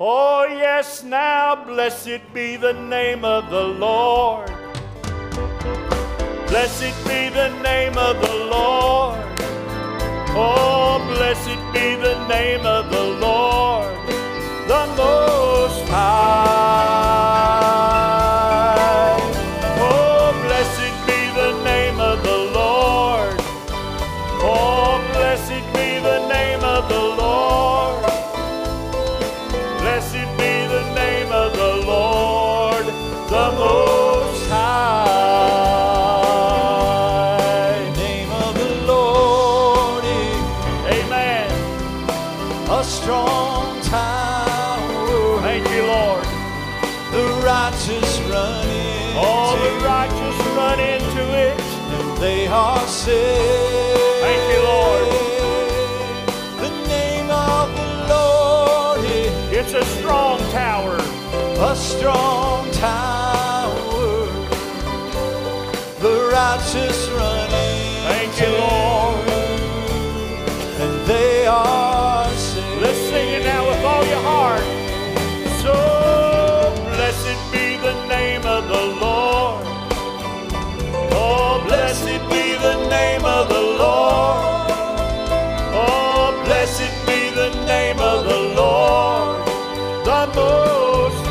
Oh, yes, now blessed be the name of the Lord. Blessed be the name of the Lord. Oh, blessed be the name of the Lord, strong tower. Thank you, Lord. The righteous run in. All the righteous run into it. and they are saved. Thank you, Lord. The name of the Lord is It's a strong tower. a strong tower. The righteous run